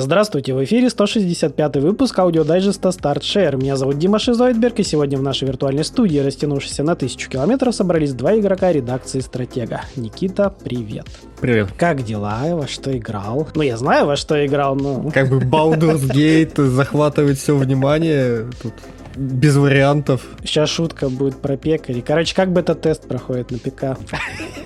Здравствуйте, в эфире 165 выпуск аудиодайджеста Start Share. Меня зовут Дима Шизоидберг, и сегодня в нашей виртуальной студии, растянувшейся на тысячу километров, собрались два игрока редакции Стратега. Никита, привет. Привет. Как дела? Во что играл? Ну, я знаю, во что играл, но... Как бы Baldur's Gate захватывает все внимание. Тут без вариантов. Сейчас шутка будет про пекари. Короче, как бета-тест проходит на ПК?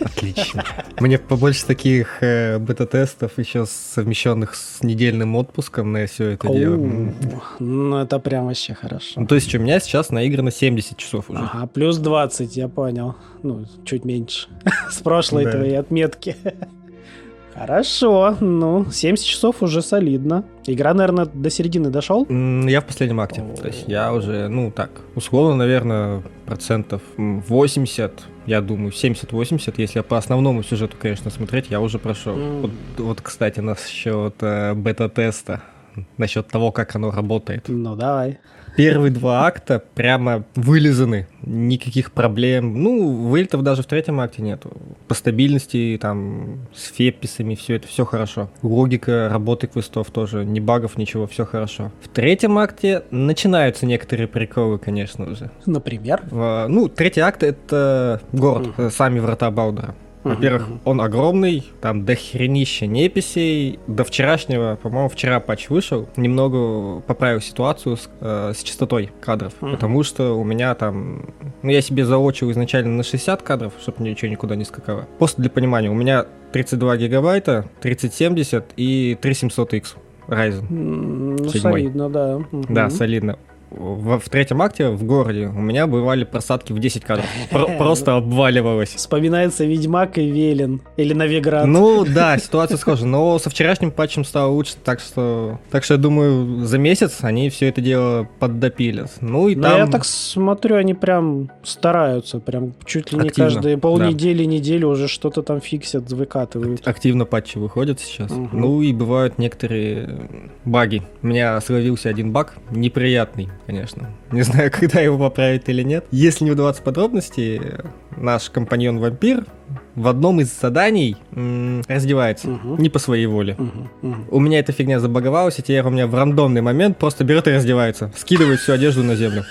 Отлично. Мне побольше таких э, бета-тестов, еще совмещенных с недельным отпуском на все это дело. Ну, это прям вообще хорошо. Ну, то есть у меня сейчас наиграно 70 часов уже. Ага, плюс 20, я понял. Ну, чуть меньше. С прошлой твоей отметки. Хорошо, ну, 70 часов уже солидно. Игра, наверное, до середины дошел? Я в последнем акте. То есть я уже, ну, так, условно, наверное, процентов 80, я думаю, 70-80, если по основному сюжету, конечно, смотреть, я уже прошел. Mm. Вот, вот, кстати, насчет э, бета-теста, насчет того, как оно работает. Ну, давай. Первые два акта прямо вылизаны, никаких проблем. Ну, вылетов даже в третьем акте нету. По стабильности, там, с феписами, все это, все хорошо. Логика работы квестов тоже, ни багов, ничего, все хорошо. В третьем акте начинаются некоторые приколы, конечно же. Например? Ну, третий акт — это город, mm. сами врата Баудера. Во-первых, uh-huh. он огромный, там до хренища неписей. До вчерашнего, по-моему, вчера патч вышел, немного поправил ситуацию с, э, с частотой кадров, uh-huh. потому что у меня там... Ну, я себе заочил изначально на 60 кадров, чтобы ничего никуда не скакало. Просто для понимания, у меня 32 гигабайта, 3070 и 3700X. Ryzen. Ну, солидно, да. Угу. Да, солидно в, в третьем акте в городе у меня бывали просадки в 10 кадров. просто обваливалось. Вспоминается Ведьмак и Велен. Или Новиград. Ну да, ситуация схожа. Но со вчерашним патчем стало лучше, так что, так что я думаю, за месяц они все это дело поддопилят. Ну и там... я так смотрю, они прям стараются, прям чуть ли не Активно, каждые полнедели, да. неделю уже что-то там фиксят, выкатывают. Активно патчи выходят сейчас. Угу. Ну и бывают некоторые баги. У меня словился один баг неприятный конечно. Не знаю, когда его поправить или нет. Если не удаваться подробностей, наш компаньон-вампир в одном из заданий м- раздевается. Угу. Не по своей воле. Угу, угу. У меня эта фигня забаговалась, и теперь у меня в рандомный момент просто берет и раздевается. Скидывает всю одежду на землю.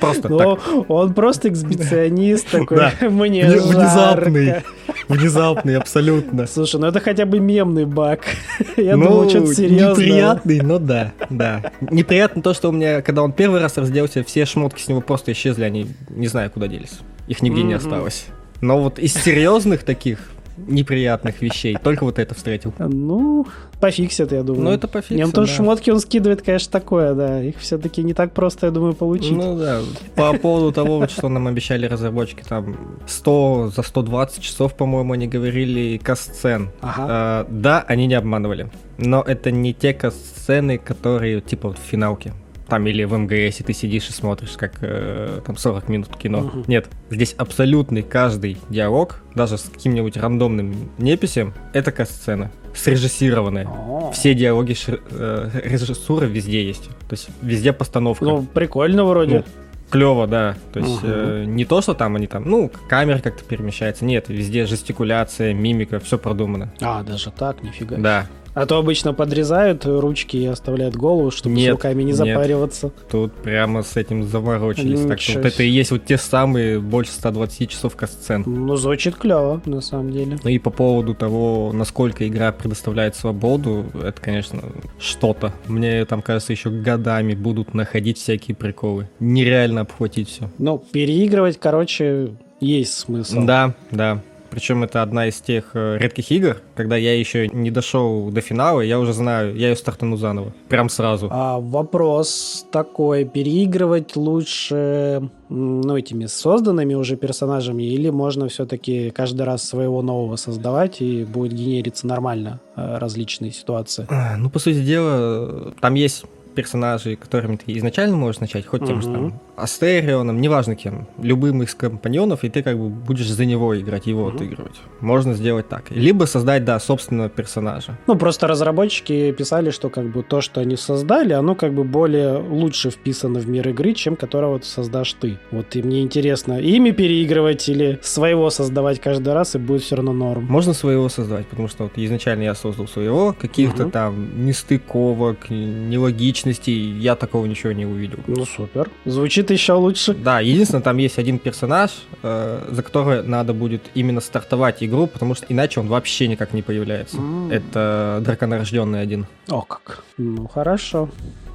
Просто Но так. Он просто эксбиционист такой. Да. Мне Внезапный. Внезапный, абсолютно. Слушай, ну это хотя бы мемный баг. Я ну, думал, что-то серьезное. Неприятный, но да, да. Неприятно то, что у меня, когда он первый раз разделся, все шмотки с него просто исчезли, они не знаю, куда делись. Их нигде не осталось. Но вот из серьезных таких неприятных вещей. Только вот это встретил. Ну, пофиксят, я думаю. Ну, это пофиксят, Нем тоже да. шмотки он скидывает, конечно, такое, да. Их все-таки не так просто, я думаю, получить. Ну, да. По поводу того, что нам обещали разработчики, там, 100 за 120 часов, по-моему, они говорили касцен. Ага. А, да, они не обманывали. Но это не те касцены, которые, типа, вот в финалке там или в МГС, и ты сидишь и смотришь, как э, там 40 минут кино. Угу. Нет, здесь абсолютный каждый диалог, даже с каким-нибудь рандомным неписем, это касцена срежиссированная. О. Все диалоги ши- э, режиссуры везде есть. То есть везде постановка. Ну, прикольно вроде. Ну, клево, да. То есть угу. э, не то, что там они там, ну, камера как-то перемещается. Нет, везде жестикуляция, мимика, все продумано. А, даже так, нифига. Да. А то обычно подрезают ручки и оставляют голову, чтобы нет, с руками не запариваться. Нет. Тут прямо с этим заморочились. Ничего так что вот это и есть вот те самые больше 120 часов касцен. Ну, звучит клево, на самом деле. Ну и по поводу того, насколько игра предоставляет свободу, это, конечно, что-то. Мне там, кажется, еще годами будут находить всякие приколы. Нереально обхватить все. Ну, переигрывать, короче, есть смысл. Да, да. Причем это одна из тех э, редких игр, когда я еще не дошел до финала, я уже знаю, я ее стартану заново. Прям сразу. А вопрос такой, переигрывать лучше ну, этими созданными уже персонажами, или можно все-таки каждый раз своего нового создавать и будет генериться нормально э, различные ситуации? А, ну, по сути дела, там есть персонажей, которыми ты изначально можешь начать, хоть тем же там Астерионом, неважно кем, любым из компаньонов, и ты как бы будешь за него играть, его mm-hmm. отыгрывать. Можно сделать так. Либо создать, да, собственного персонажа. Ну, просто разработчики писали, что как бы то, что они создали, оно как бы более лучше вписано в мир игры, чем которого вот создашь ты. Вот и мне интересно, ими переигрывать или своего создавать каждый раз, и будет все равно норм. Можно своего создавать, потому что вот изначально я создал своего, каких-то угу. там нестыковок, нелогичностей, я такого ничего не увидел. Ну, супер. Звучит еще лучше. Да, единственное, там есть один персонаж, э, за который надо будет именно стартовать игру, потому что иначе он вообще никак не появляется. Mm. Это драконорожденный один. О как. Ну, хорошо.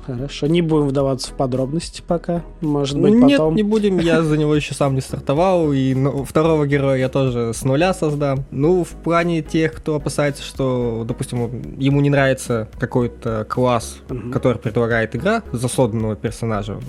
Хорошо, не будем вдаваться в подробности пока. Может быть, Нет, потом. не будем, я за него еще сам не стартовал, и ну, второго героя я тоже с нуля создам. Ну, в плане тех, кто опасается, что, допустим, ему не нравится какой-то класс, угу. который предлагает игра за созданного персонажа,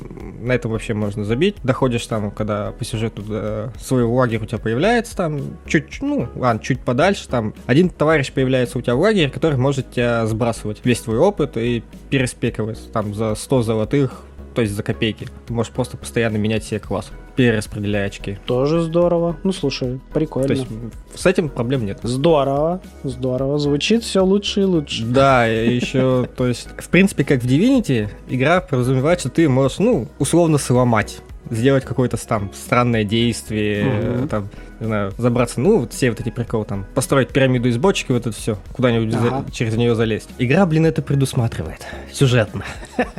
на это вообще можно забить. Доходишь там, когда по сюжету да, свой лагерь у тебя появляется, там, чуть, ну, ладно, чуть подальше, там, один товарищ появляется у тебя в лагере, который может тебя сбрасывать весь твой опыт и переспекивать. Там там за 100 золотых, то есть за копейки. Ты можешь просто постоянно менять себе класс, перераспределяя очки. Тоже здорово. Ну, слушай, прикольно. То есть с этим проблем нет. Здорово, здорово. Звучит все лучше и лучше. Да, еще, то есть, в принципе, как в Divinity, игра подразумевает, что ты можешь, ну, условно сломать сделать какое-то там странное действие, угу. там, не знаю, забраться, ну, вот все вот эти приколы, там, построить пирамиду из бочек и вот это все, куда-нибудь ага. за, через нее залезть. Игра, блин, это предусматривает, сюжетно.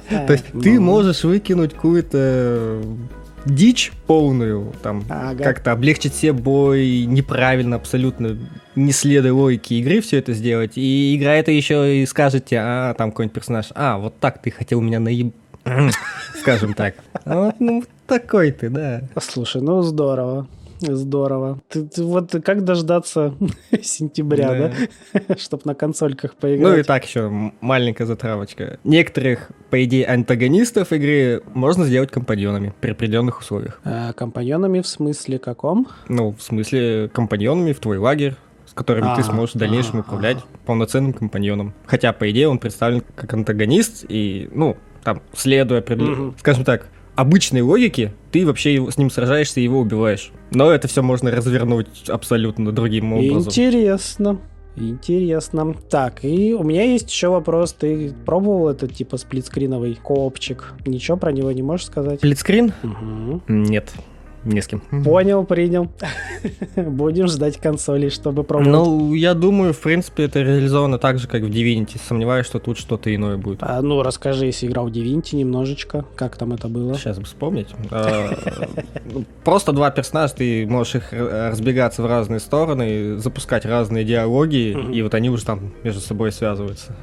То есть ты ну. можешь выкинуть какую-то дичь полную, там, ага. как-то облегчить себе бой, неправильно абсолютно, не следуя логике игры все это сделать, и игра это еще и скажет тебе, а, там какой-нибудь персонаж, а, вот так ты хотел меня наеб... скажем так. Вот, ну, такой ты, да. Слушай, ну здорово. Здорово. Ты, ты вот как дождаться сентября, да? да? Чтоб на консольках поиграть. Ну и так еще маленькая затравочка. Некоторых, по идее, антагонистов игры можно сделать компаньонами при определенных условиях. А, компаньонами в смысле каком? Ну, в смысле компаньонами в твой лагерь, с которыми а, ты сможешь в дальнейшем а, управлять а. полноценным компаньоном. Хотя, по идее, он представлен как антагонист, и, ну, там, следуя, угу. скажем так, обычной логике, ты вообще с ним сражаешься и его убиваешь. Но это все можно развернуть абсолютно другим образом. Интересно. Интересно. Так, и у меня есть еще вопрос. Ты пробовал этот типа сплитскриновый коопчик? Ничего про него не можешь сказать? Сплитскрин? Угу. Нет. Не с кем. Понял, принял. Будем ждать консолей, чтобы пробовать. Ну, я думаю, в принципе, это реализовано так же, как в Divinity. Сомневаюсь, что тут что-то иное будет. А, ну, расскажи, если играл в Divinity немножечко, как там это было? Сейчас бы вспомнить. А, просто два персонажа, ты можешь их разбегаться в разные стороны, запускать разные диалоги, и вот они уже там между собой связываются.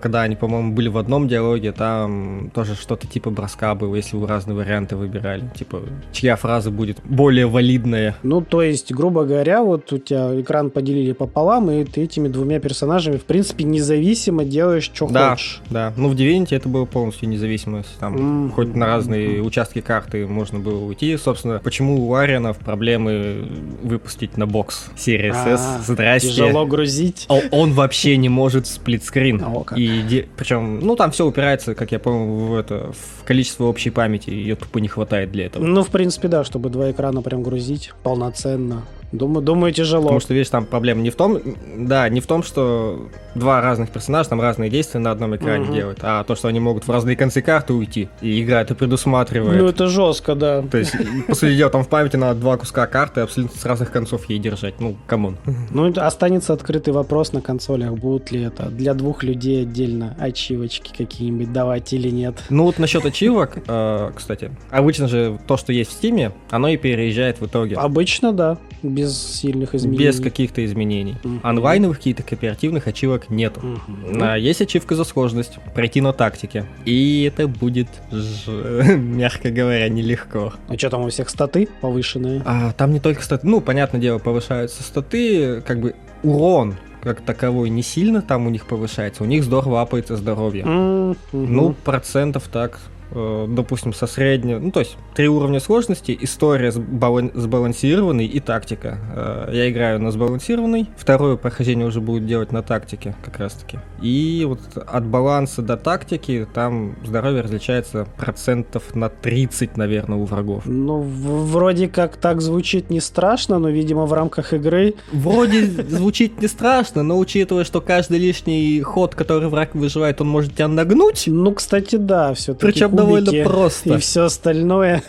Когда они, по-моему, были в одном диалоге, там тоже что-то типа броска было, если вы разные варианты выбирали. Типа, чья фраза будет будет более валидное. Ну, то есть, грубо говоря, вот у тебя экран поделили пополам, и ты этими двумя персонажами, в принципе, независимо делаешь, что да, хочешь. Да, ну в Divinity это было полностью независимость. Там mm-hmm. хоть на разные mm-hmm. участки карты можно было уйти. Собственно, почему у Арианов проблемы выпустить на бокс серии SS? А, Здрасте. Тяжело грузить. Он, он вообще не может сплитскрин. И причем, ну там все упирается, как я помню, в это в количество общей памяти. Ее тупо не хватает для этого. Ну, в принципе, да, чтобы два экрана прям грузить полноценно. Думаю, думаю, тяжело. Потому что, видишь, там проблема не в том, да, не в том, что два разных персонажа, там разные действия на одном экране угу. делают, а то, что они могут в разные концы карты уйти, и игра это предусматривает. Ну, это жестко, да. То есть, по сути дела, там в памяти надо два куска карты абсолютно с разных концов ей держать. Ну, come on. Ну, останется открытый вопрос на консолях, будут ли это для двух людей отдельно ачивочки какие-нибудь давать или нет. Ну, вот насчет ачивок, э, кстати, обычно же то, что есть в Стиме, оно и переезжает в итоге. Обычно, да без сильных изменений. Без каких-то изменений. Угу. Онлайновых каких-то кооперативных ачивок нету. Угу. А, есть ачивка за сложность, пройти на тактике. И это будет, ж... мягко говоря, нелегко. А что там у всех статы повышенные? А, там не только статы, ну, понятное дело, повышаются статы, как бы урон как таковой не сильно там у них повышается, у них здорово апается здоровье. Mm-hmm. Ну, процентов так допустим, со среднего, ну, то есть три уровня сложности, история сбалансированный и тактика. Э, я играю на сбалансированный, второе прохождение уже будет делать на тактике как раз-таки. И вот от баланса до тактики там здоровье различается процентов на 30, наверное, у врагов. Ну, вроде как так звучит не страшно, но, видимо, в рамках игры... Вроде звучит не страшно, но учитывая, что каждый лишний ход, который враг выживает, он может тебя нагнуть. Ну, кстати, да, все-таки Причем довольно просто. И все остальное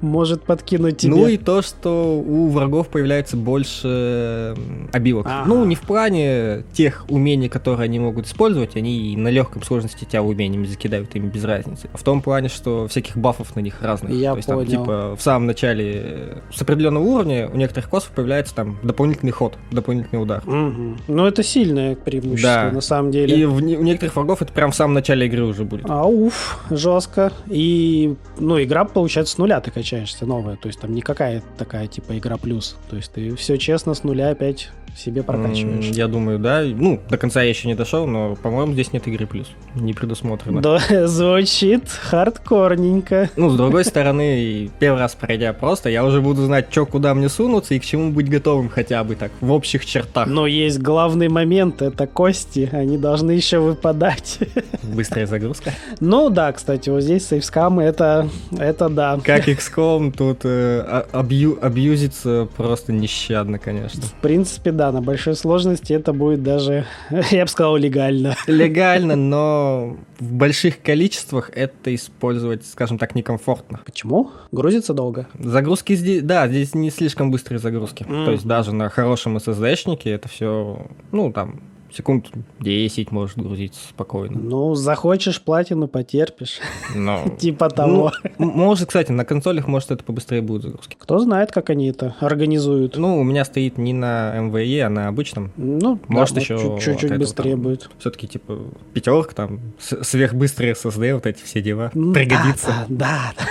может подкинуть тебе. Ну и то, что у врагов появляется больше обилок. Ага. Ну, не в плане тех умений, которые они могут использовать, они на легком сложности тебя умениями закидают им без разницы. А в том плане, что всяких бафов на них разных. Я то есть, понял. Там, типа, в самом начале с определенного уровня у некоторых косов появляется там дополнительный ход, дополнительный удар. Угу. Ну, это сильное преимущество, да. на самом деле. И в, у некоторых врагов это прям в самом начале игры уже будет. А уф, жестко. И, ну, игра получается с нуля ты качаешься, новая. То есть там никакая такая, типа, игра плюс. То есть ты все честно с нуля опять себе прокачиваешь. Я думаю, да. Ну, до конца я еще не дошел, но, по-моему, здесь нет игры плюс. Не предусмотрено. Да, звучит хардкорненько. Ну, с другой стороны, первый раз пройдя просто, я уже буду знать, что куда мне сунуться и к чему быть готовым хотя бы так, в общих чертах. Но есть главный момент, это кости, они должны еще выпадать. Быстрая загрузка. Ну да, кстати, вот здесь сейфскамы, это, это да. Как XCOM тут э, абью, абьюзится просто нещадно, конечно. В принципе, да, на большой сложности это будет даже, я бы сказал, легально. Легально, но в больших количествах это использовать, скажем так, некомфортно. Почему? Грузится долго? Загрузки здесь, да, здесь не слишком быстрые загрузки. Mm. То есть даже на хорошем SSD-шнике это все, ну, там, секунд 10 может грузиться спокойно. Ну, захочешь платину, потерпишь. Но... Ну, типа того. Ну, может, кстати, на консолях, может, это побыстрее будет загрузки. Кто знает, как они это организуют. Ну, у меня стоит не на МВЕ, а на обычном. Ну, может, да, еще чуть-чуть быстрее там, будет. Все-таки, типа, пятерка, там, сверхбыстрые SSD, вот эти все дела. Пригодится. Да, да.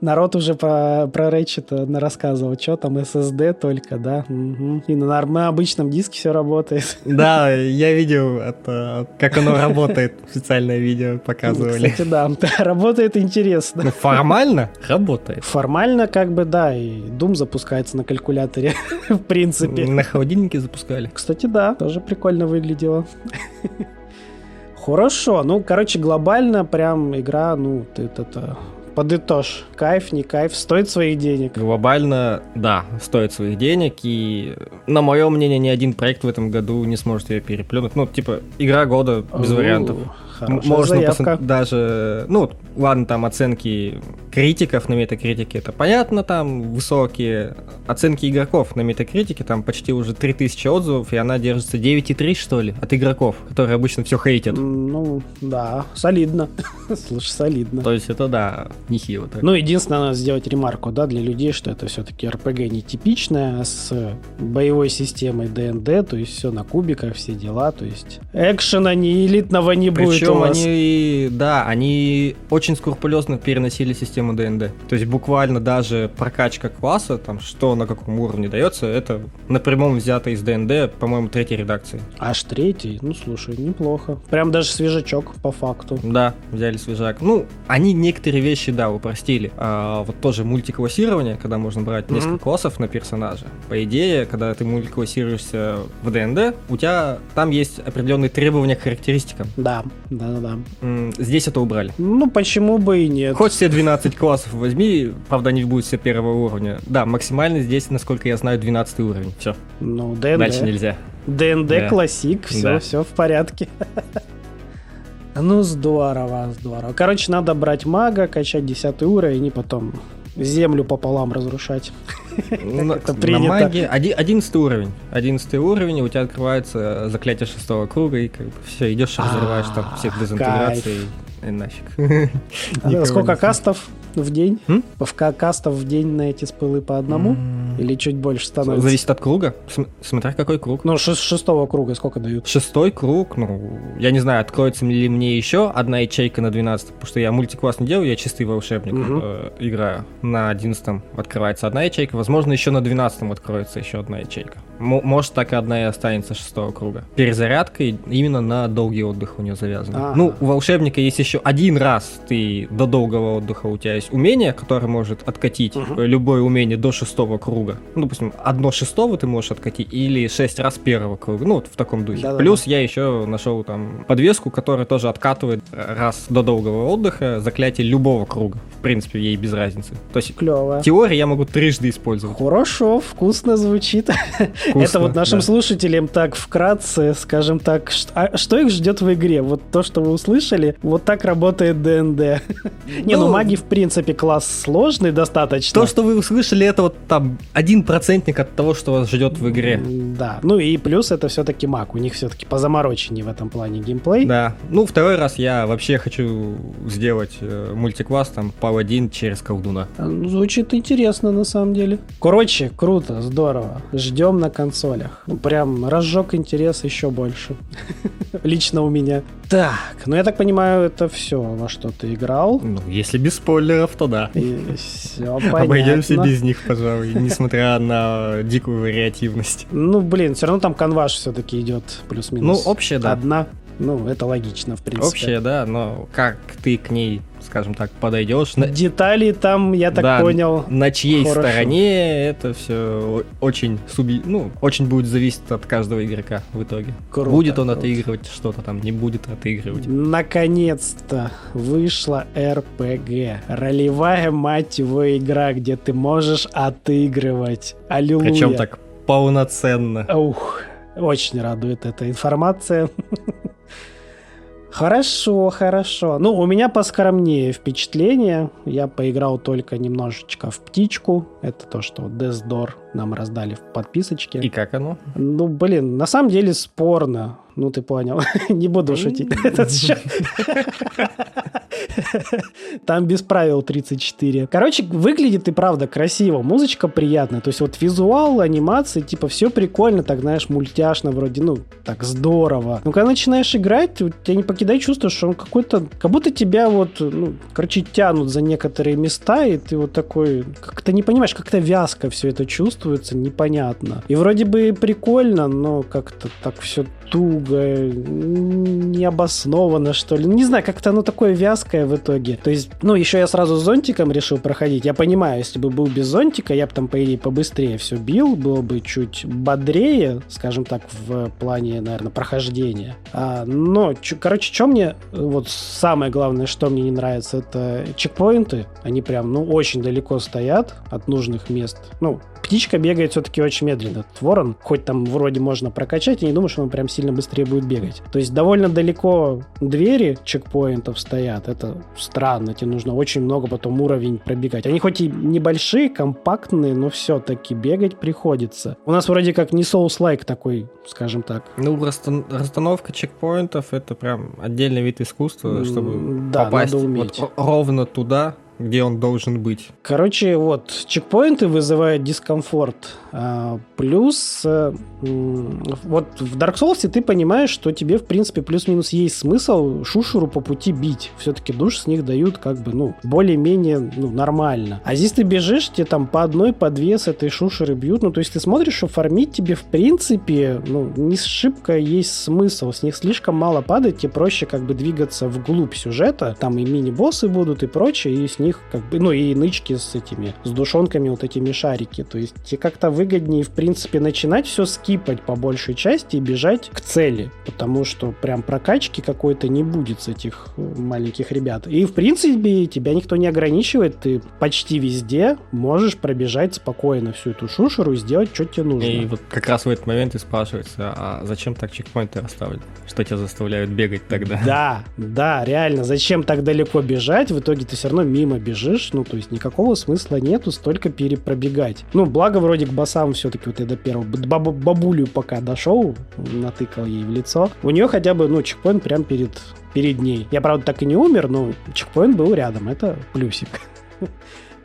Народ уже про, про Ratchet рассказывал, что там SSD только, да. И на обычном диске все работает. Да, я видел, это, как оно работает. Специальное видео показывали. Кстати, да, работает интересно. Ну, формально работает. Формально, как бы, да, и Doom запускается на калькуляторе, в принципе. На холодильнике запускали. Кстати, да, тоже прикольно выглядело. Хорошо, ну, короче, глобально прям игра, ну, это, это подытожь. Кайф, не кайф, стоит своих денег? Глобально, да, стоит своих денег, и, на мое мнение, ни один проект в этом году не сможет ее переплюнуть. Ну, типа, игра года без У-у-у. вариантов. Хорошая Можно заявка. даже, ну, ладно, там оценки критиков на метакритике, это понятно, там высокие. Оценки игроков на метакритике, там почти уже 3000 отзывов, и она держится 9,3, что ли, от игроков, которые обычно все хейтят. Ну, да, солидно. Слушай, солидно. То есть это, да, нехило. Так. Ну, единственное, надо сделать ремарку, да, для людей, что это все-таки RPG нетипичная, с боевой системой DND, то есть все на кубиках, все дела, то есть экшена не элитного не будет причем они, да, они очень скрупулезно переносили систему DND. То есть буквально даже прокачка класса, там, что на каком уровне дается, это напрямую взято из DND, по-моему, третьей редакции. Аж третий? Ну, слушай, неплохо. Прям даже свежачок, по факту. Да, взяли свежак. Ну, они некоторые вещи, да, упростили. А, вот тоже мультиклассирование, когда можно брать mm-hmm. несколько классов на персонажа. По идее, когда ты мультиклассируешься в DND, у тебя там есть определенные требования к характеристикам. Да, да-да-да. Здесь это убрали. Ну, почему бы и нет. Хоть все 12 классов возьми, правда, они будут все первого уровня. Да, максимально здесь, насколько я знаю, 12 уровень. Все. Ну, ДНД. Дальше нельзя. ДНД да. классик, все, да. все в порядке. Ну, здорово, здорово. Короче, надо брать мага, качать 10 уровень и потом землю пополам разрушать. Ну, это принято. На маге 11 уровень. 11 уровень, у тебя открывается заклятие шестого круга, и как бы все, идешь, разрываешь там всех дезинтеграций и нафиг. А сколько кастов? в день? М? В кастов в день на эти спылы по одному? Или чуть больше становится? Зависит от круга. См- смотря какой круг. Ну, шестого круга сколько дают? Шестой круг, ну, я не знаю, откроется ли мне еще одна ячейка на 12, потому что я мультикласс не делаю, я чистый волшебник угу. э, играю. На 11 открывается одна ячейка, возможно, еще на 12 откроется еще одна ячейка. Может, так и одна и останется шестого круга. Перезарядка именно на долгий отдых у нее завязана. А-а-а. Ну, у волшебника есть еще один раз ты до долгого отдыха у тебя есть умение, которое может откатить угу. любое умение до шестого круга. Ну, допустим, одно шестого ты можешь откатить или шесть раз первого круга. Ну, вот в таком духе. Да-да-да. Плюс я еще нашел там подвеску, которая тоже откатывает раз до долгого отдыха заклятие любого круга. В принципе, ей без разницы. То есть Клево. теории я могу трижды использовать. Хорошо, вкусно звучит. Вкусно, Это вот нашим да. слушателям так вкратце, скажем так, что, а что их ждет в игре? Вот то, что вы услышали, вот так работает ДНД. Не, ну, ну маги, в принципе, класс сложный достаточно. То, что вы услышали, это вот там один процентник от того, что вас ждет в игре. Да, ну и плюс это все-таки маг, у них все-таки позамороченнее в этом плане геймплей. Да, ну второй раз я вообще хочу сделать э, мультикласс там паладин через колдуна. Ну, звучит интересно на самом деле. Короче, круто, здорово. Ждем на консолях. Ну, прям разжег интерес еще больше. Лично у меня. Так, ну я так понимаю, это все, во что ты играл. Ну, если без спойлеров, то да. И все понятно. Обойдемся без них, пожалуй, несмотря на дикую вариативность. Ну, блин, все равно там канваш все-таки идет плюс-минус. Ну, общая, да. Одна. Ну, это логично, в принципе. Общая, да, но как ты к ней, скажем так, подойдешь? Детали там, я так да, понял. На чьей хорошо. стороне это все очень суби... ну, очень будет зависеть от каждого игрока в итоге. Круто, будет он круто. отыгрывать что-то там, не будет отыгрывать. Наконец-то вышла РПГ. Ролевая, мать его, игра, где ты можешь отыгрывать. Аллилуйя. Причем так полноценно. Ух, очень радует эта информация. Хорошо, хорошо. Ну, у меня поскромнее впечатление. Я поиграл только немножечко в птичку. Это то, что Death Door нам раздали в подписочке. И как оно? Ну, блин, на самом деле спорно. Ну, ты понял. Не буду шутить этот счет. Там без правил 34. Короче, выглядит и правда красиво. Музычка приятная. То есть вот визуал, анимации, типа все прикольно, так знаешь, мультяшно вроде, ну, так здорово. Но когда начинаешь играть, у тебя не покидает чувство, что он какой-то, как будто тебя вот, ну, короче, тянут за некоторые места, и ты вот такой, как-то не понимаешь, как-то вязко все это чувствуется, непонятно. И вроде бы прикольно, но как-то так все туго, необоснованно, что ли. Не знаю, как-то оно такое вязкое в итоге. То есть, ну, еще я сразу с зонтиком решил проходить. Я понимаю, если бы был без зонтика, я бы там, по идее, побыстрее все бил, было бы чуть бодрее, скажем так, в плане, наверное, прохождения. А, но, ч- короче, что мне, вот самое главное, что мне не нравится, это чекпоинты. Они прям, ну, очень далеко стоят от нужных мест. Ну, птичка бегает все-таки очень медленно. Ворон, хоть там вроде можно прокачать, я не думаю, что он прям сильно быстрее будет бегать. То есть довольно далеко двери чекпоинтов стоят. Это странно, тебе нужно очень много потом уровень пробегать. Они хоть и небольшие, компактные, но все-таки бегать приходится. У нас вроде как не соус-лайк такой, скажем так. Ну, расстановка чекпоинтов это прям отдельный вид искусства, чтобы да, попасть вот ровно туда, где он должен быть. Короче, вот, чекпоинты вызывают дискомфорт. А, плюс, э, вот в Dark Souls ты понимаешь, что тебе, в принципе, плюс-минус есть смысл шушеру по пути бить. Все-таки душ с них дают как бы, ну, более-менее, ну, нормально. А здесь ты бежишь, тебе там по одной, по две с этой шушеры бьют. Ну, то есть ты смотришь, что фармить тебе, в принципе, ну, не шибко есть смысл. С них слишком мало падает, тебе проще как бы двигаться вглубь сюжета. Там и мини-боссы будут и прочее, и с них как бы, ну и нычки с этими, с душонками, вот этими шарики. То есть тебе как-то выгоднее, в принципе, начинать все скипать по большей части и бежать к цели, потому что прям прокачки какой-то не будет с этих маленьких ребят. И, в принципе, тебя никто не ограничивает, ты почти везде можешь пробежать спокойно всю эту шушеру и сделать, что тебе нужно. И вот как раз в этот момент и спрашивается, а зачем так чекпоинты расставили? Что тебя заставляют бегать тогда? Да, да, реально, зачем так далеко бежать? В итоге ты все равно мимо мимо бежишь, ну, то есть никакого смысла нету столько перепробегать. Ну, благо вроде к басам все-таки вот я до первого бабу, бабулю пока дошел, натыкал ей в лицо. У нее хотя бы, ну, чекпоинт прям перед, перед ней. Я, правда, так и не умер, но чекпоинт был рядом, это плюсик.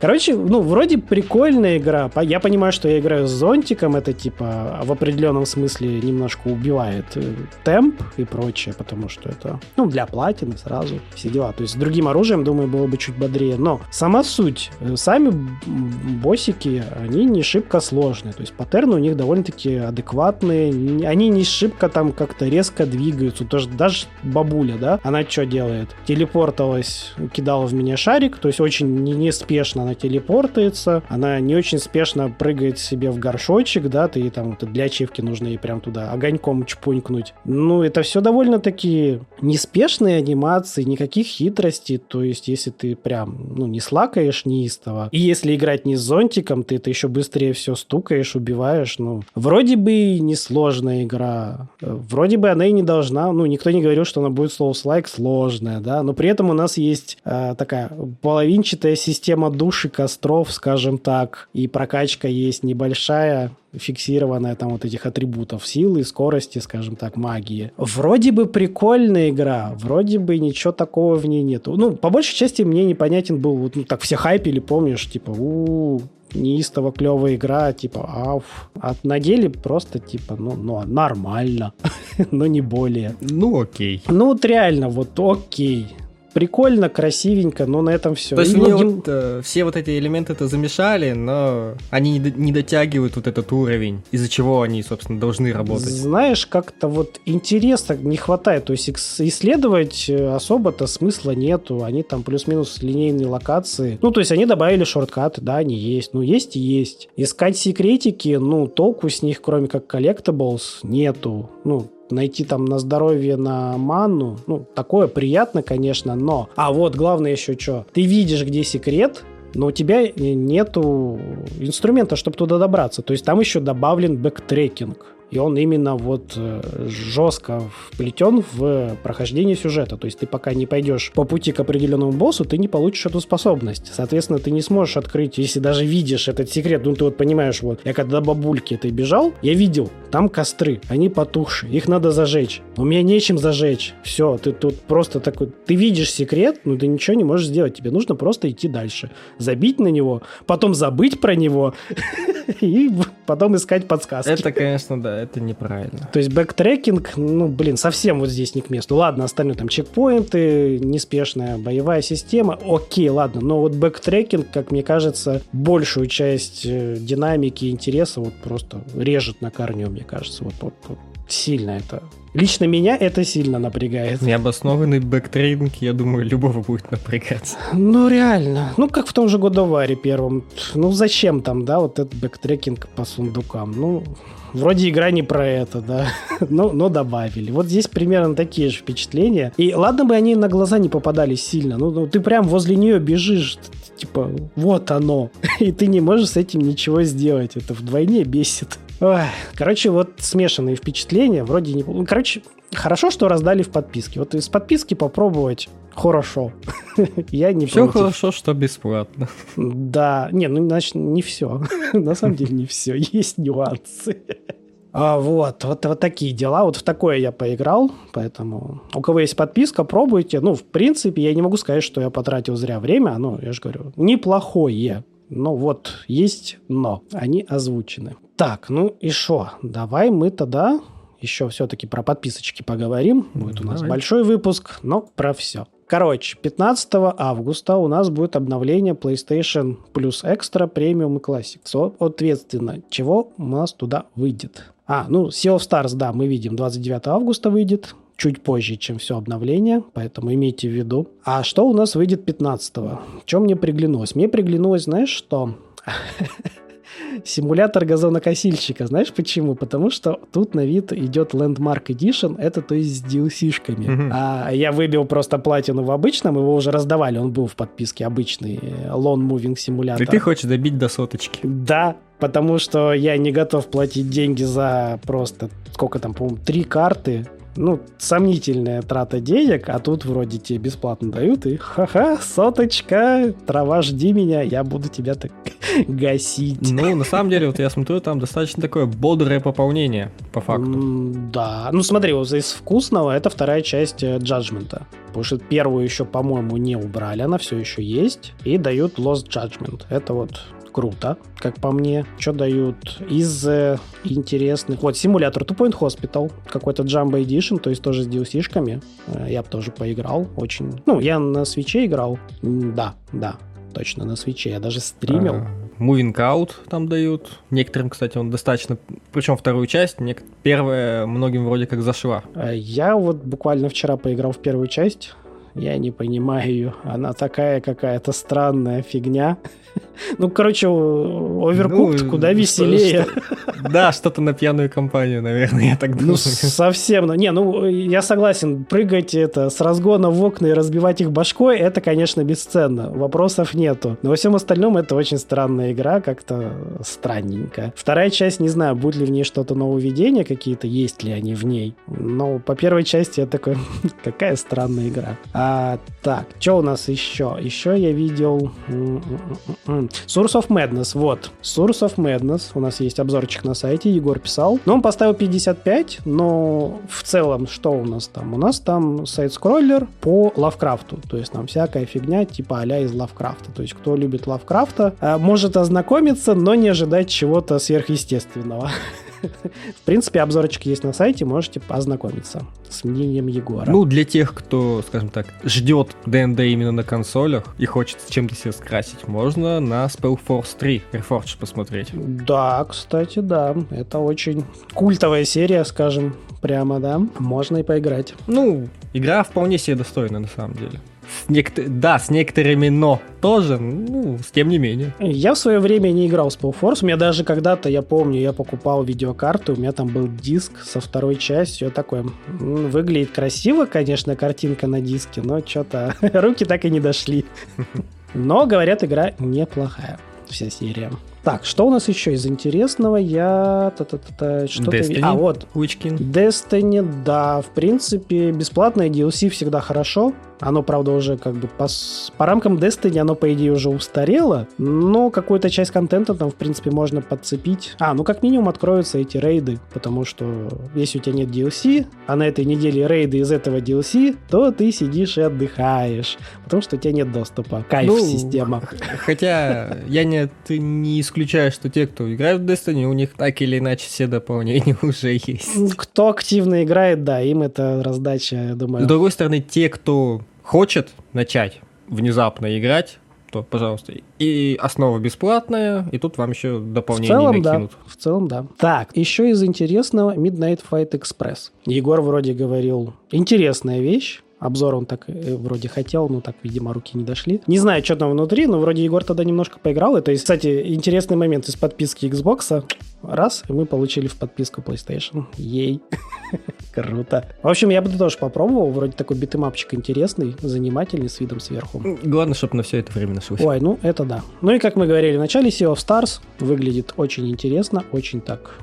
Короче, ну, вроде прикольная игра. Я понимаю, что я играю с зонтиком, это типа в определенном смысле немножко убивает э, темп и прочее, потому что это, ну, для платины сразу все дела. То есть с другим оружием, думаю, было бы чуть бодрее. Но сама суть, э, сами боссики, они не шибко сложные. То есть паттерны у них довольно-таки адекватные. Они не шибко там как-то резко двигаются. Тоже даже бабуля, да, она что делает? Телепорталась, кидала в меня шарик, то есть очень неспешно она телепортается, она не очень спешно прыгает себе в горшочек, да, ты там вот, для ачивки нужно ей прям туда огоньком чпунькнуть. Ну, это все довольно-таки неспешные анимации, никаких хитростей, то есть если ты прям, ну, не слакаешь неистово, и если играть не с зонтиком, ты это еще быстрее все стукаешь, убиваешь, ну, вроде бы несложная игра, вроде бы она и не должна, ну, никто не говорил, что она будет Souls-like сложная, да, но при этом у нас есть э, такая половинчатая система душ туши костров, скажем так, и прокачка есть небольшая, фиксированная там вот этих атрибутов силы, скорости, скажем так, магии. Вроде бы прикольная игра, вроде бы ничего такого в ней нету. Ну, по большей части мне непонятен был, вот, ну, так все хайпили, помнишь, типа, у неистово клевая игра, типа, ауф. А на деле просто, типа, ну, ну нормально, но не более. Ну, окей. Ну, вот реально, вот окей прикольно, красивенько, но на этом все. То есть мне вот, э, все вот эти элементы это замешали, но они не, не дотягивают вот этот уровень, из-за чего они, собственно, должны работать. Знаешь, как-то вот интереса не хватает, то есть исследовать э, особо-то смысла нету, они там плюс-минус линейные локации. Ну, то есть они добавили шорткаты, да, они есть, ну, есть и есть. Искать секретики, ну, толку с них, кроме как collectables, нету. Ну, найти там на здоровье, на ману, ну, такое приятно, конечно, но... А вот главное еще что, ты видишь, где секрет, но у тебя нету инструмента, чтобы туда добраться. То есть там еще добавлен бэктрекинг и он именно вот э, жестко вплетен в прохождение сюжета. То есть ты пока не пойдешь по пути к определенному боссу, ты не получишь эту способность. Соответственно, ты не сможешь открыть, если даже видишь этот секрет, ну ты вот понимаешь, вот, я когда до бабульки этой бежал, я видел, там костры, они потухшие, их надо зажечь. У меня нечем зажечь. Все, ты тут просто такой, ты видишь секрет, но ты ничего не можешь сделать. Тебе нужно просто идти дальше. Забить на него, потом забыть про него и потом искать подсказки. Это, конечно, да, это неправильно. То есть бэктрекинг, ну, блин, совсем вот здесь не к месту. Ладно, остальное там чекпоинты, неспешная боевая система, окей, ладно, но вот бэктрекинг, как мне кажется, большую часть э, динамики и интереса вот просто режет на корню, мне кажется. Вот, вот, вот сильно это Лично меня это сильно напрягает. Необоснованный бэктрекинг, я думаю, любого будет напрягать. Ну, реально. Ну, как в том же God of War е первом. Ну, зачем там, да, вот этот бэктрекинг по сундукам? Ну, вроде игра не про это, да, но, но добавили. Вот здесь примерно такие же впечатления. И ладно бы они на глаза не попадались сильно, ну, ну ты прям возле нее бежишь, типа, вот оно, и ты не можешь с этим ничего сделать. Это вдвойне бесит. Ой, короче, вот смешанные впечатления, вроде не... Ну, короче, хорошо, что раздали в подписке. Вот из подписки попробовать хорошо. Я не Все против. хорошо, что бесплатно. Да, не, ну, значит, не все. На самом деле не все. Есть нюансы. А, вот, вот, вот такие дела. Вот в такое я поиграл, поэтому у кого есть подписка, пробуйте. Ну, в принципе, я не могу сказать, что я потратил зря время. Ну, я же говорю, неплохое. Но вот есть но. Они озвучены. Так, ну и что? Давай мы тогда еще все-таки про подписочки поговорим. Будет у нас Давай. большой выпуск, но про все. Короче, 15 августа у нас будет обновление PlayStation Plus Extra Premium и Classic. Соответственно, чего у нас туда выйдет? А, ну, Sea of Stars, да, мы видим, 29 августа выйдет, чуть позже, чем все обновление, поэтому имейте в виду. А что у нас выйдет 15-го? Чем мне приглянулось? Мне приглянулось, знаешь, что? Симулятор газонокосильщика. Знаешь почему? Потому что тут на вид идет Landmark Edition, это то есть с DLC-шками. Mm-hmm. А я выбил просто платину в обычном, его уже раздавали, он был в подписке обычный Lawn Moving Simulator. И ты хочешь добить до соточки? Да, потому что я не готов платить деньги за просто, сколько там, по-моему, три карты ну, сомнительная трата денег, а тут вроде тебе бесплатно дают, и ха-ха, соточка, трава, жди меня, я буду тебя так гасить. Ну, на самом деле, вот я смотрю, там достаточно такое бодрое пополнение, по факту. Да, ну смотри, вот из вкусного это вторая часть Джаджмента. Потому что первую еще, по-моему, не убрали, она все еще есть. И дают Lost Judgment. Это вот круто, как по мне. Что дают из э, интересных? Вот, симулятор Two Point Hospital, какой-то Jumbo Edition, то есть тоже с DLC-шками. Э, я бы тоже поиграл, очень... Ну, я на свече играл. Да, да, точно на свече. Я даже стримил. А, Moving Out там дают. Некоторым, кстати, он достаточно... Причем вторую часть, нек... первая многим вроде как зашла. Э, я вот буквально вчера поиграл в первую часть. Я не понимаю ее. Она такая какая-то странная фигня. Ну, короче, Overcooked ну, куда веселее. Что, да, что-то на пьяную компанию, наверное, я так думаю. Ну, совсем. Ну, не, ну, я согласен, прыгать это с разгона в окна и разбивать их башкой, это, конечно, бесценно. Вопросов нету. Но во всем остальном это очень странная игра, как-то странненько. Вторая часть, не знаю, будет ли в ней что-то нововведение какие-то, есть ли они в ней. Но по первой части я такой, какая странная игра. А, так, что у нас еще? Еще я видел... Source of Madness, вот. Source of Madness. У нас есть обзорчик на сайте, Егор писал. Но он поставил 55, но в целом что у нас там? У нас там сайт-скроллер по Лавкрафту. То есть там всякая фигня типа а из Лавкрафта. То есть кто любит Лавкрафта, э, может ознакомиться, но не ожидать чего-то сверхъестественного. В принципе, обзорчик есть на сайте, можете познакомиться с мнением Егора. Ну, для тех, кто, скажем так, ждет ДНД именно на консолях и хочет чем-то себе скрасить, можно на Spellforce 3 Reforged посмотреть. Да, кстати, да. Это очень культовая серия, скажем прямо, да. Можно и поиграть. Ну, игра вполне себе достойна, на самом деле. С некотор... Да, с некоторыми но тоже, ну, с тем не менее. Я в свое время не играл в Spellforce. У меня даже когда-то, я помню, я покупал видеокарту, у меня там был диск со второй частью. Такое выглядит красиво, конечно, картинка на диске, но что-то руки так и не дошли. Но, говорят, игра неплохая. Вся серия. Так, что у нас еще из интересного? Я... Что-то... Destiny? А, вот. Witchkin. Destiny, да. В принципе, бесплатное DLC всегда хорошо. Оно, правда, уже как бы по, по рамкам Destiny оно, по идее, уже устарело, но какую-то часть контента там, в принципе, можно подцепить. А, ну, как минимум, откроются эти рейды, потому что если у тебя нет DLC, а на этой неделе рейды из этого DLC, то ты сидишь и отдыхаешь, потому что у тебя нет доступа. Кайф ну, система. Хотя я не, ты не исключаю, что те, кто играет в Destiny, у них так или иначе все дополнения уже есть. Кто активно играет, да, им это раздача, я думаю. С другой стороны, те, кто хочет начать внезапно играть, то, пожалуйста. И основа бесплатная, и тут вам еще дополнение в целом, накинут. Да. В целом, да. Так, еще из интересного Midnight Fight Express. Егор вроде говорил, интересная вещь. Обзор он так э, вроде хотел, но так, видимо, руки не дошли. Не знаю, что там внутри, но вроде Егор тогда немножко поиграл. Это, кстати, интересный момент из подписки Xbox. Раз, и мы получили в подписку PlayStation. Ей. Круто. В общем, я бы тоже попробовал. Вроде такой битэмапчик интересный, занимательный, с видом сверху. Главное, чтобы на все это время нашлось. Ой, ну это да. Ну и как мы говорили в начале, Sea of Stars выглядит очень интересно, очень так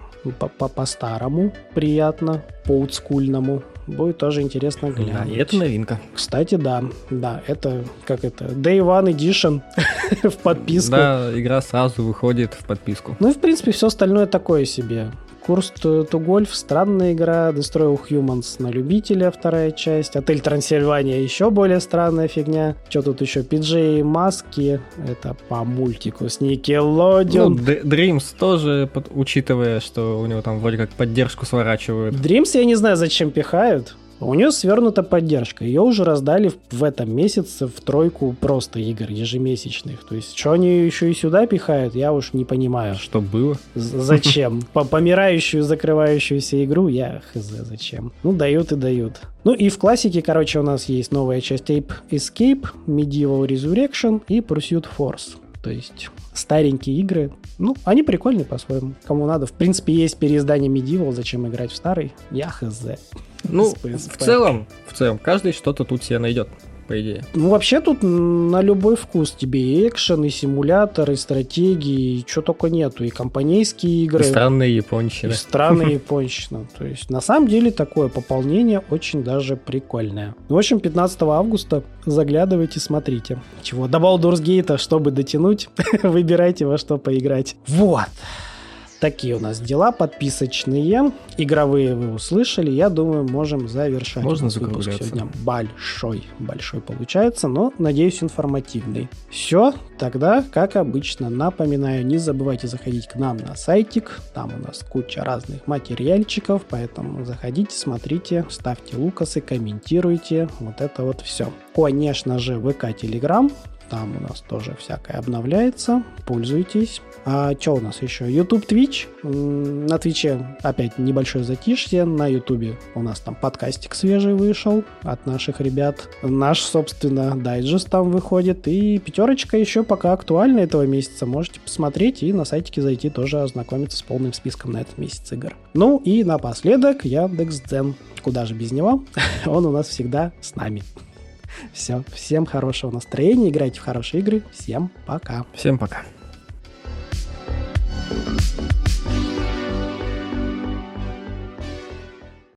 по-старому приятно, по-олдскульному будет тоже интересно глянуть. Да, и это новинка. Кстати, да, да, это как это, Day One Edition в подписку. Да, игра сразу выходит в подписку. Ну и, в принципе, все остальное такое себе. Курс to Golf, странная игра, Destroy Humans на любителя, вторая часть, Отель Трансильвания, еще более странная фигня. Что тут еще? PJ Маски, это по мультику с Nickelodeon. Ну, Dreams тоже, учитывая, что у него там вроде как поддержку сворачивают. Dreams я не знаю, зачем пихают. У нее свернута поддержка. Ее уже раздали в этом месяце в тройку просто игр ежемесячных. То есть, что они еще и сюда пихают, я уж не понимаю. Что было? Зачем? Помирающую, закрывающуюся игру, я хз, зачем? Ну, дают и дают. Ну и в классике, короче, у нас есть новая часть Ape Escape, Medieval Resurrection и Pursuit Force. То есть старенькие игры. Ну, они прикольные по-своему. Кому надо. В принципе, есть переиздание Medieval, зачем играть в старый? Я хз. Ну, в целом, в целом, каждый что-то тут себе найдет. По идее. Ну, вообще тут на любой вкус тебе и экшен, и симуляторы, и стратегии, и что только нету, и компанейские игры. И странные японщины. И странные японщина. То есть, на самом деле, такое пополнение очень даже прикольное. В общем, 15 августа заглядывайте, смотрите. Чего, до Baldur's Gate, чтобы дотянуть, выбирайте во что поиграть. Вот. Такие у нас дела подписочные. Игровые вы услышали. Я думаю, можем завершать. Можно выпуск сегодня. Большой, большой получается, но, надеюсь, информативный. Все, тогда, как обычно, напоминаю, не забывайте заходить к нам на сайтик. Там у нас куча разных материальчиков, поэтому заходите, смотрите, ставьте лукасы, комментируйте. Вот это вот все. Конечно же, ВК, Телеграм. Там у нас тоже всякое обновляется. Пользуйтесь. А что у нас еще? YouTube, Twitch. На Твиче опять небольшое затишье. На Ютубе у нас там подкастик свежий вышел от наших ребят. Наш, собственно, дайджест там выходит. И пятерочка еще пока актуальна этого месяца. Можете посмотреть и на сайтике зайти тоже ознакомиться с полным списком на этот месяц игр. Ну и напоследок Яндекс.Дзен. Куда же без него? Он у нас всегда с нами. Все. Всем хорошего настроения. Играйте в хорошие игры. Всем пока. Всем пока. thank you